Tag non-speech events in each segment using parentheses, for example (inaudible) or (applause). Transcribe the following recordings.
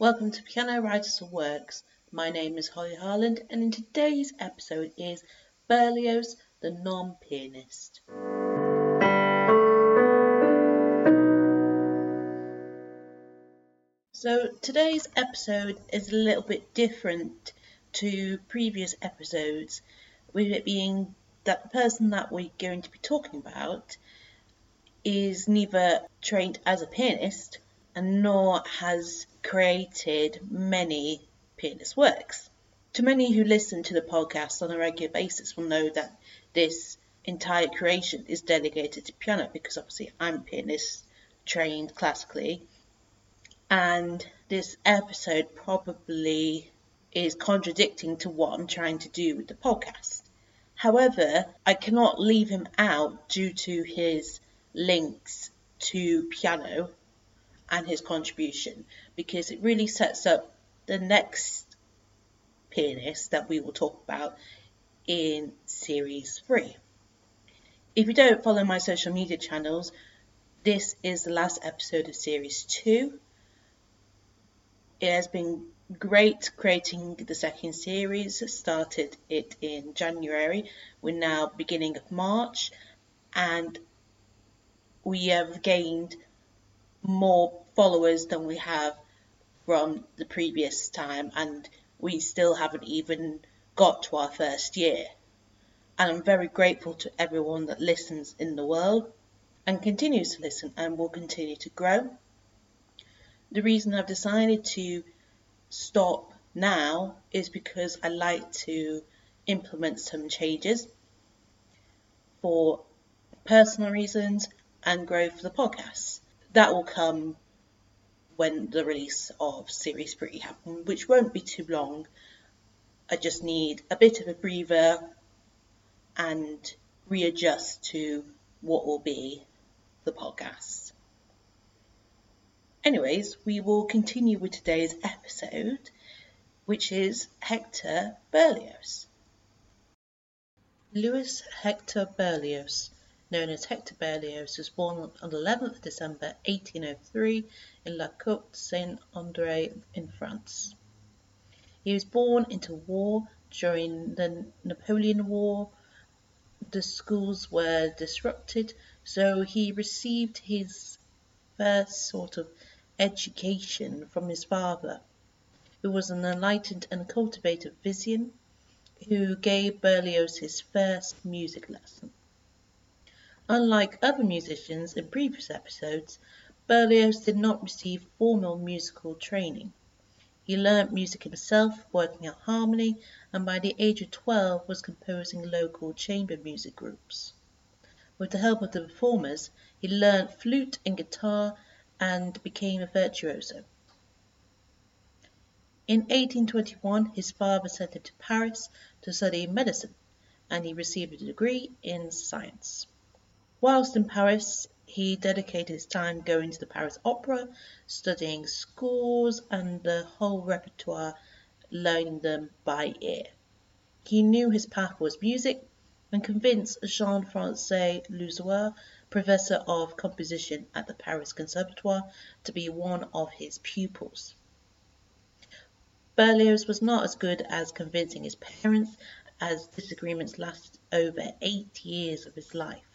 Welcome to Piano Writers of Works. My name is Holly Harland, and in today's episode is Berlioz, the non-pianist. So today's episode is a little bit different to previous episodes, with it being that the person that we're going to be talking about is neither trained as a pianist and nor has created many pianist works. To many who listen to the podcast on a regular basis will know that this entire creation is dedicated to piano because obviously I'm pianist trained classically and this episode probably is contradicting to what I'm trying to do with the podcast. However, I cannot leave him out due to his links to piano and his contribution because it really sets up the next pianist that we will talk about in series 3. If you don't follow my social media channels, this is the last episode of series 2. It has been great creating the second series. Started it in January. We're now beginning of March, and we have gained more followers than we have from the previous time, and we still haven't even got to our first year. And I'm very grateful to everyone that listens in the world and continues to listen and will continue to grow. The reason I've decided to stop now is because I like to implement some changes for personal reasons and grow for the podcast. That will come when the release of Series 3 happens, which won't be too long. I just need a bit of a breather and readjust to what will be the podcast. Anyways, we will continue with today's episode, which is Hector Berlioz. Louis Hector Berlioz, known as Hector Berlioz, was born on the 11th of December 1803 in La Côte Saint André in France. He was born into war during the Napoleon War. The schools were disrupted, so he received his first sort of education from his father, who was an enlightened and cultivated physician, who gave Berlioz his first music lesson. Unlike other musicians in previous episodes, Berlioz did not receive formal musical training. He learnt music himself, working out harmony, and by the age of 12 was composing local chamber music groups. With the help of the performers, he learnt flute and guitar and became a virtuoso. In 1821 his father sent him to Paris to study medicine, and he received a degree in science. Whilst in Paris he dedicated his time going to the Paris Opera, studying scores and the whole repertoire, learning them by ear. He knew his path was music and convinced Jean-François Lesueur professor of composition at the Paris Conservatoire, to be one of his pupils. Berlioz was not as good as convincing his parents, as disagreements lasted over eight years of his life.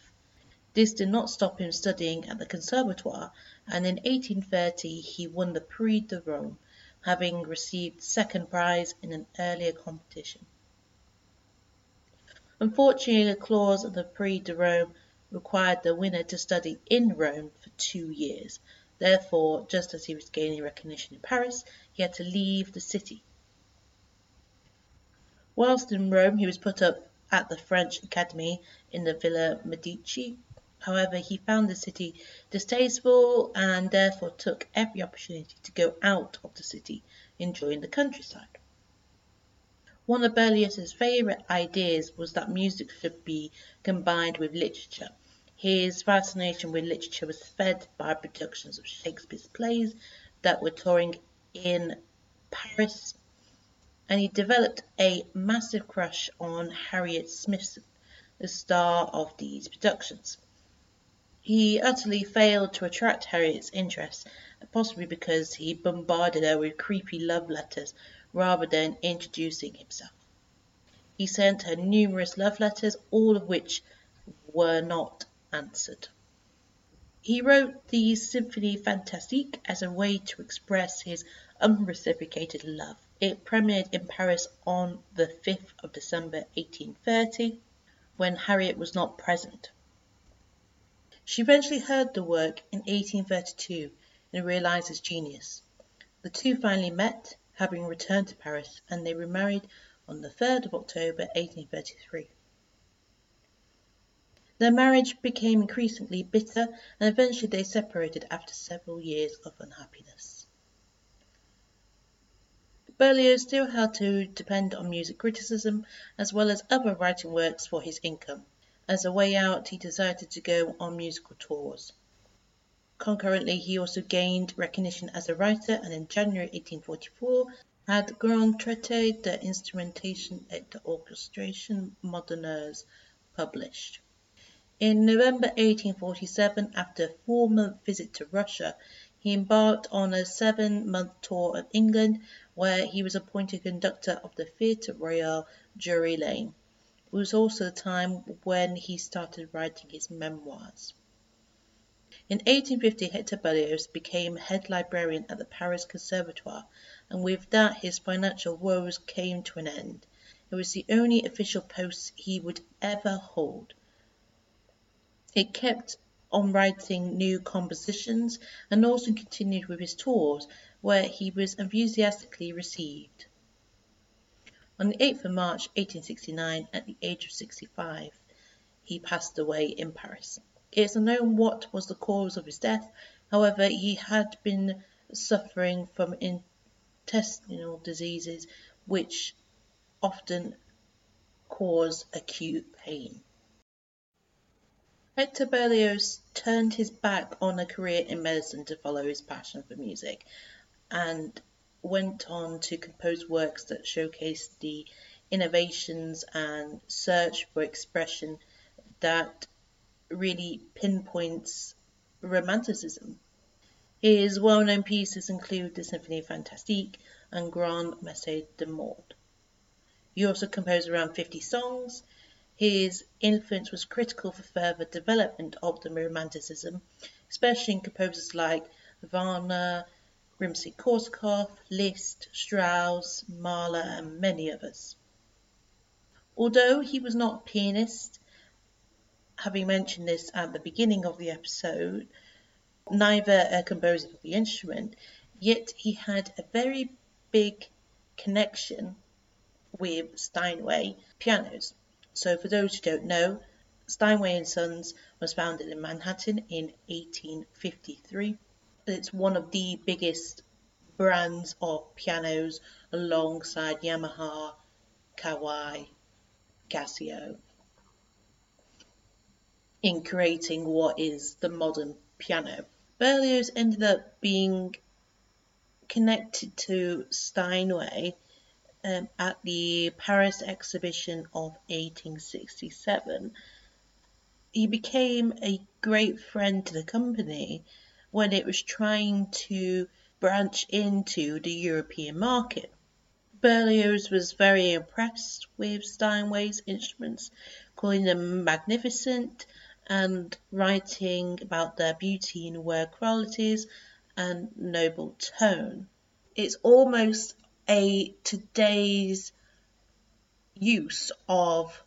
This did not stop him studying at the Conservatoire, and in 1830 he won the Prix de Rome, having received second prize in an earlier competition. Unfortunately, a clause of the Prix de Rome required the winner to study in Rome for two years. Therefore, just as he was gaining recognition in Paris, he had to leave the city. Whilst in Rome, he was put up at the French Academy in the Villa Medici. However, he found the city distasteful and therefore took every opportunity to go out of the city, enjoying the countryside. One of Berlioz's favourite ideas was that music should be combined with literature, his fascination with literature was fed by productions of Shakespeare's plays that were touring in Paris, and he developed a massive crush on Harriet Smithson, the star of these productions. He utterly failed to attract Harriet's interest possibly because he bombarded her with creepy love letters rather than introducing himself. He sent her numerous love letters, all of which were not answered. He wrote the Symphonie Fantastique as a way to express his unreciprocated love. It premiered in Paris on the 5th of December 1830, when Harriet was not present. She eventually heard the work in 1832 and realized its genius. The two finally met, having returned to Paris, and they remarried on the 3rd of October 1833. Their marriage became increasingly bitter and eventually they separated after several years of unhappiness. Berlioz still had to depend on music criticism as well as other writing works for his income. As a way out, he decided to go on musical tours. Concurrently, he also gained recognition as a writer and in January 1844 had Grand Traité de Instrumentation et d'orchestration modernes published. In November 1847, after a four-month visit to Russia, he embarked on a seven-month tour of England, where he was appointed conductor of the Theatre Royal, Drury Lane. It was also the time when he started writing his memoirs. In 1850 Hector became head librarian at the Paris Conservatoire, and with that his financial woes came to an end. It was the only official post he would ever hold. It kept on writing new compositions and also continued with his tours, where he was enthusiastically received. On the 8th of March 1869, at the age of 65, he passed away in Paris. It is unknown what was the cause of his death, however, he had been suffering from intestinal diseases which often cause acute pain. Hector Berlioz turned his back on a career in medicine to follow his passion for music and went on to compose works that showcased the innovations and search for expression that really pinpoints romanticism. His well-known pieces include the Symphonie Fantastique and Grande Messe des Morts. He also composed around 50 songs. His influence was critical for further development of the Romanticism, especially in composers like Wagner, Rimsky-Korsakov, Liszt, Strauss, Mahler, and many others. Although he was not a pianist, having mentioned this at the beginning of the episode, neither a composer of the instrument, yet he had a very big connection with Steinway pianos. So for those who don't know, Steinway and Sons was founded in Manhattan in 1853. It's one of the biggest brands of pianos alongside Yamaha, Kawai, Casio in creating what is the modern piano. Berlioz ended up being connected to Steinway um, at the Paris exhibition of 1867. He became a great friend to the company when it was trying to branch into the European market. Berlioz was very impressed with Steinway's instruments, calling them magnificent and writing about their beauty and work qualities and noble tone. It's almost a today's use of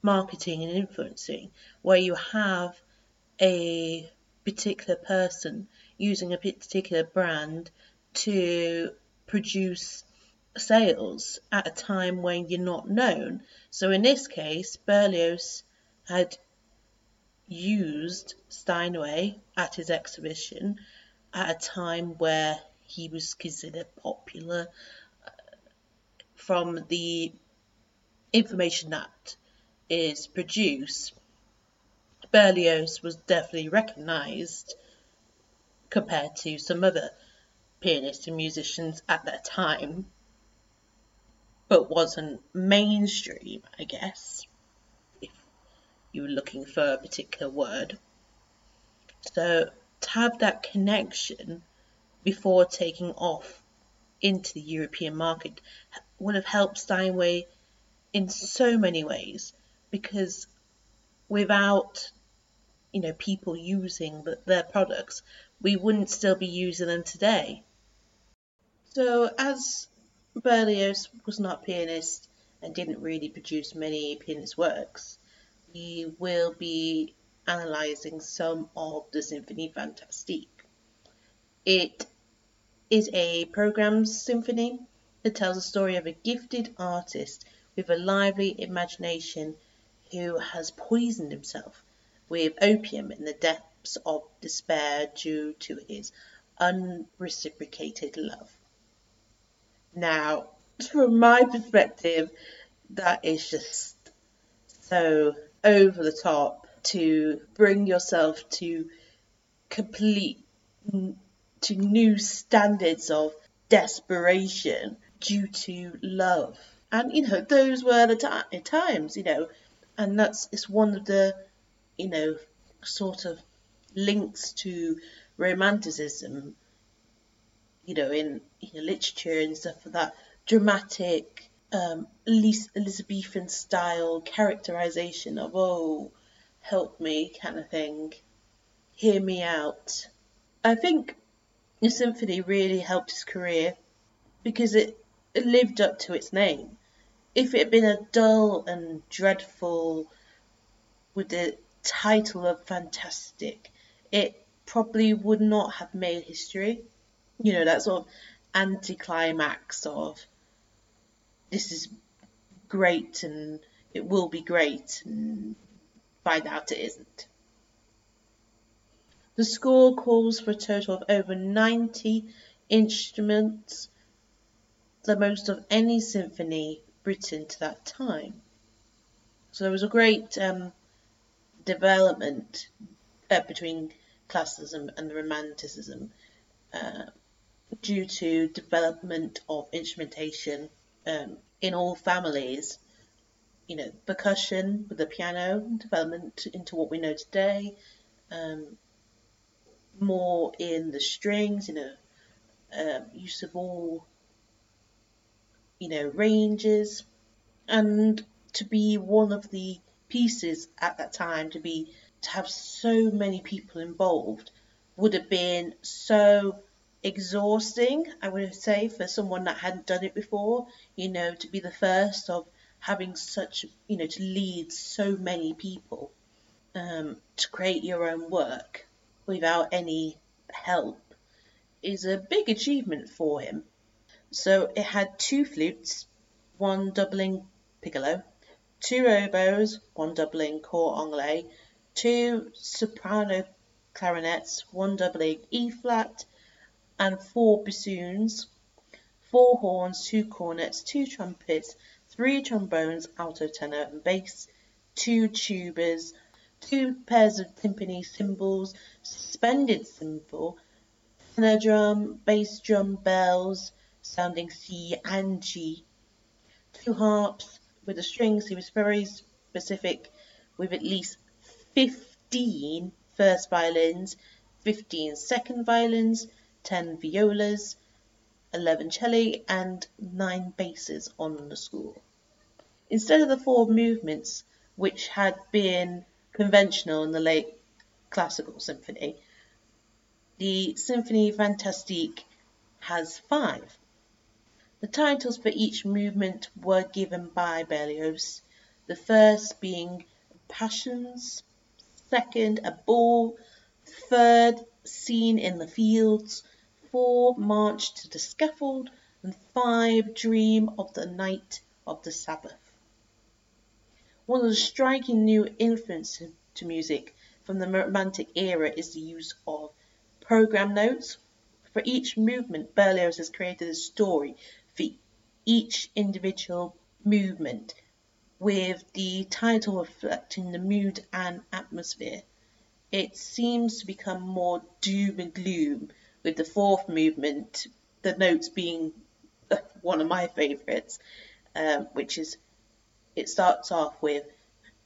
marketing and influencing where you have a particular person using a particular brand to produce sales at a time when you're not known. So in this case, Berlioz had used Steinway at his exhibition at a time where he was considered popular uh, from the information that is produced Berlioz was definitely recognised compared to some other pianists and musicians at that time, but wasn't mainstream, I guess if you were looking for a particular word. So to have that connection before taking off into the European market would have helped Steinway in so many ways because without you know people using the, their products we wouldn't still be using them today. So as Berlioz was not a pianist and didn't really produce many pianist works we will be analysing some of the Symphonie Fantastique. It is a programmed symphony that tells the story of a gifted artist with a lively imagination who has poisoned himself with opium in the depths of despair due to his unreciprocated love. Now, from my perspective, that is just so over the top to bring yourself to complete to new standards of desperation due to love. And you know, those were the times, you know, and that's it's one of the, you know, sort of links to romanticism, you know, in you know, literature and stuff for that dramatic um, Elizabethan style characterization of oh, help me kind of thing, hear me out. I think the symphony really helped his career because it, it lived up to its name. If it had been a dull and dreadful with the title of fantastic, it probably would not have made history. You know, that sort of anticlimax of this is great and it will be great and find out it isn't. The score calls for a total of over 90 instruments the most of any symphony written to that time. So there was a great um, development uh, between classicism and the romanticism uh, due to development of instrumentation um, in all families. You know, percussion with the piano, development into what we know today, um, more in the strings, you know, um, use of all you know, ranges, and to be one of the pieces at that time, to be to have so many people involved, would have been so exhausting, I would say, for someone that hadn't done it before. You know, to be the first of having such, you know, to lead so many people, um, to create your own work without any help is a big achievement for him. So it had two flutes, one doubling piccolo, two oboes, one doubling cor anglais, two soprano clarinets, one doubling E flat, and four bassoons, four horns, two cornets, two trumpets, three trombones, alto, tenor, and bass, two tubas, two pairs of timpani cymbals, suspended cymbal, tenor drum, bass drum, bells, sounding C and G. Two harps with the strings. He was very specific with at least 15 first violins, 15 second violins, 10 violas, 11 celli, and 9 basses on the score. Instead of the four movements which had been conventional in the late classical symphony, the Symphonie Fantastique has five. The titles for each movement were given by Berlioz, the first being Passions, second a ball, third Scene in the Fields, four March to the Scaffold, and five Dream of the Night of the Sabbath. One of the striking new influences to music from the Romantic era is the use of program notes. For each movement, Berlioz has created a story each individual movement, with the title reflecting the mood and atmosphere. It seems to become more doom and gloom, with the fourth movement, the notes being (laughs) one of my favourites, um, which is it starts off with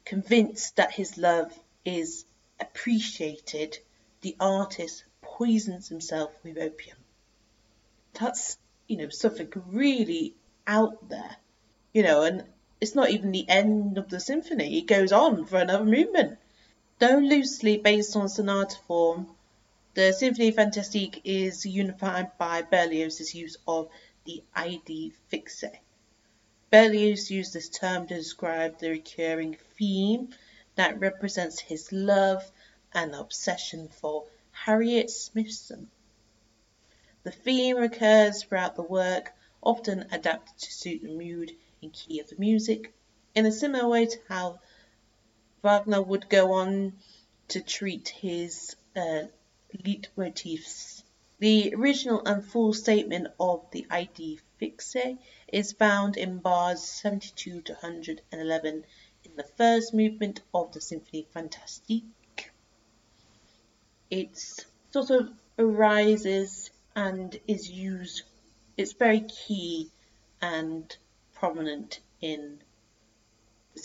convinced that his love is appreciated, the artist poisons himself with opium. that's you know something really out there, you know, and it's not even the end of the symphony. It goes on for another movement. Though loosely based on sonata form, the Symphonie Fantastique is unified by Berlioz's use of the idée fixe. Berlioz used this term to describe the recurring theme that represents his love and obsession for Harriet Smithson. The theme recurs throughout the work, often adapted to suit the mood and key of the music, in a similar way to how Wagner would go on to treat his uh, leitmotifs. The original and full statement of the idée fixe is found in bars 72 to 111 in the first movement of the Symphonie Fantastique. It sort of arises and is used, it's very key and prominent in the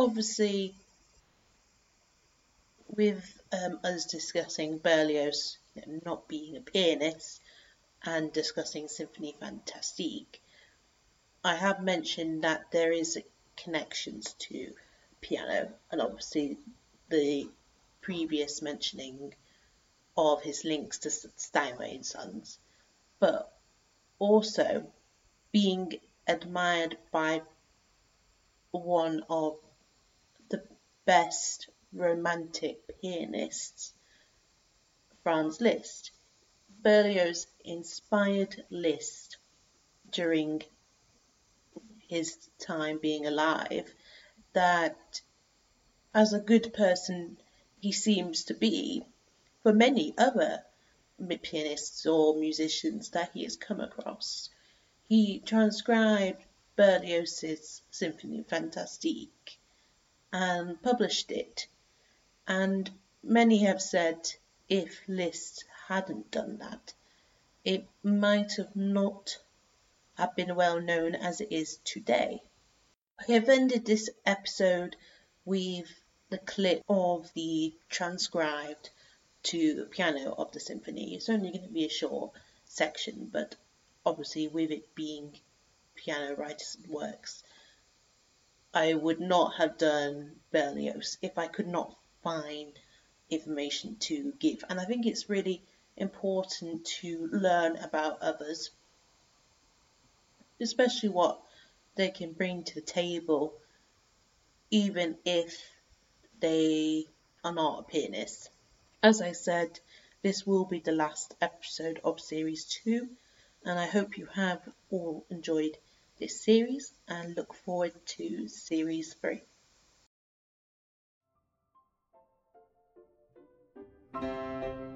obviously, with um, us discussing Berlioz you know, not being a pianist and discussing Symphonie Fantastique, I have mentioned that there is connections to piano, and obviously the previous mentioning of his links to Steinway and Sons, but also being admired by one of best romantic pianists, Franz Liszt. Berlioz inspired Liszt during his time being alive that as a good person he seems to be for many other pianists or musicians that he has come across. He transcribed Berlioz's Symphonie Fantastique and published it. And many have said if Liszt hadn't done that, it might have not have been well known as it is today. I have ended this episode with the clip of the transcribed to the piano of the symphony. It's only going to be a short section, but obviously with it being piano writers works, I would not have done Berlioz if I could not find information to give. And I think it's really important to learn about others, especially what they can bring to the table, even if they are not a pianist. As I said, this will be the last episode of series two, and I hope you have all enjoyed this series and look forward to series three. Thank you.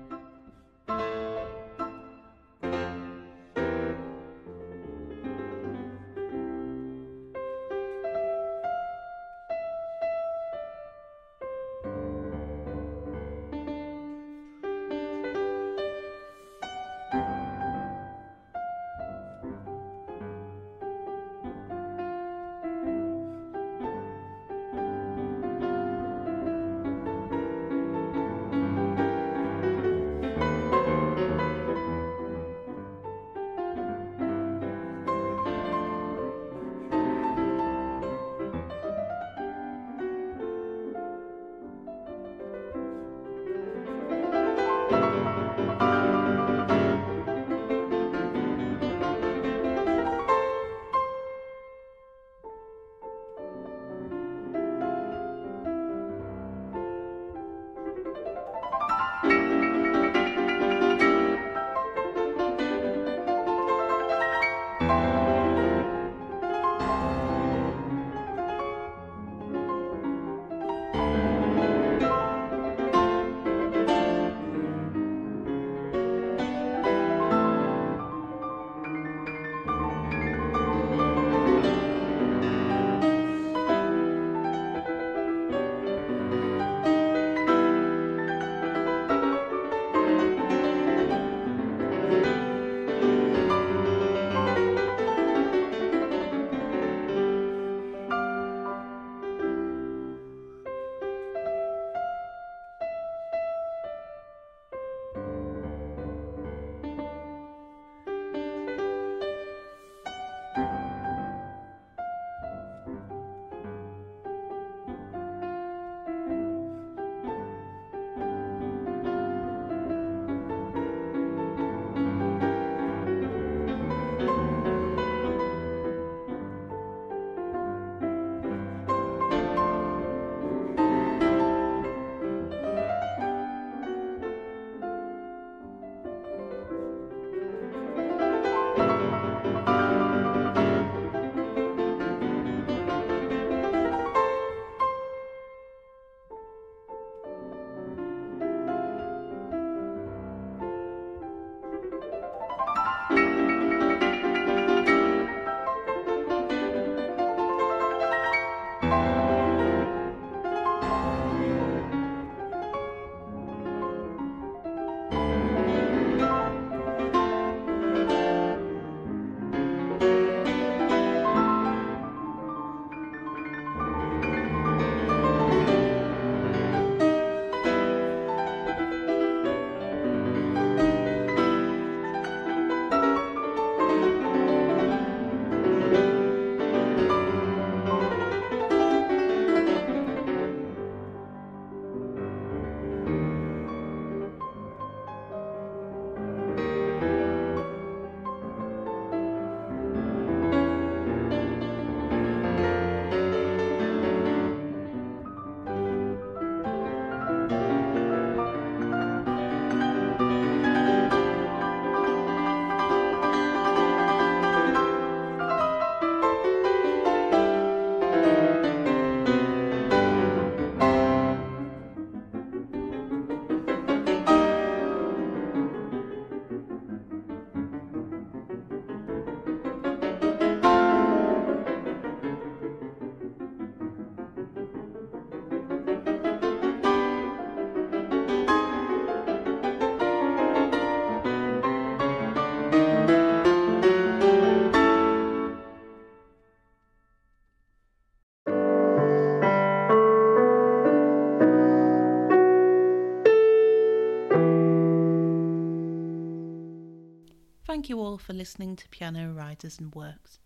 Thank you all for listening to Piano Writers and Works.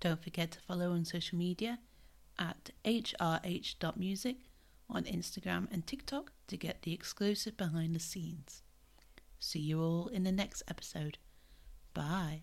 Don't forget to follow on social media at hrh.music on Instagram and TikTok to get the exclusive behind the scenes. See you all in the next episode. Bye.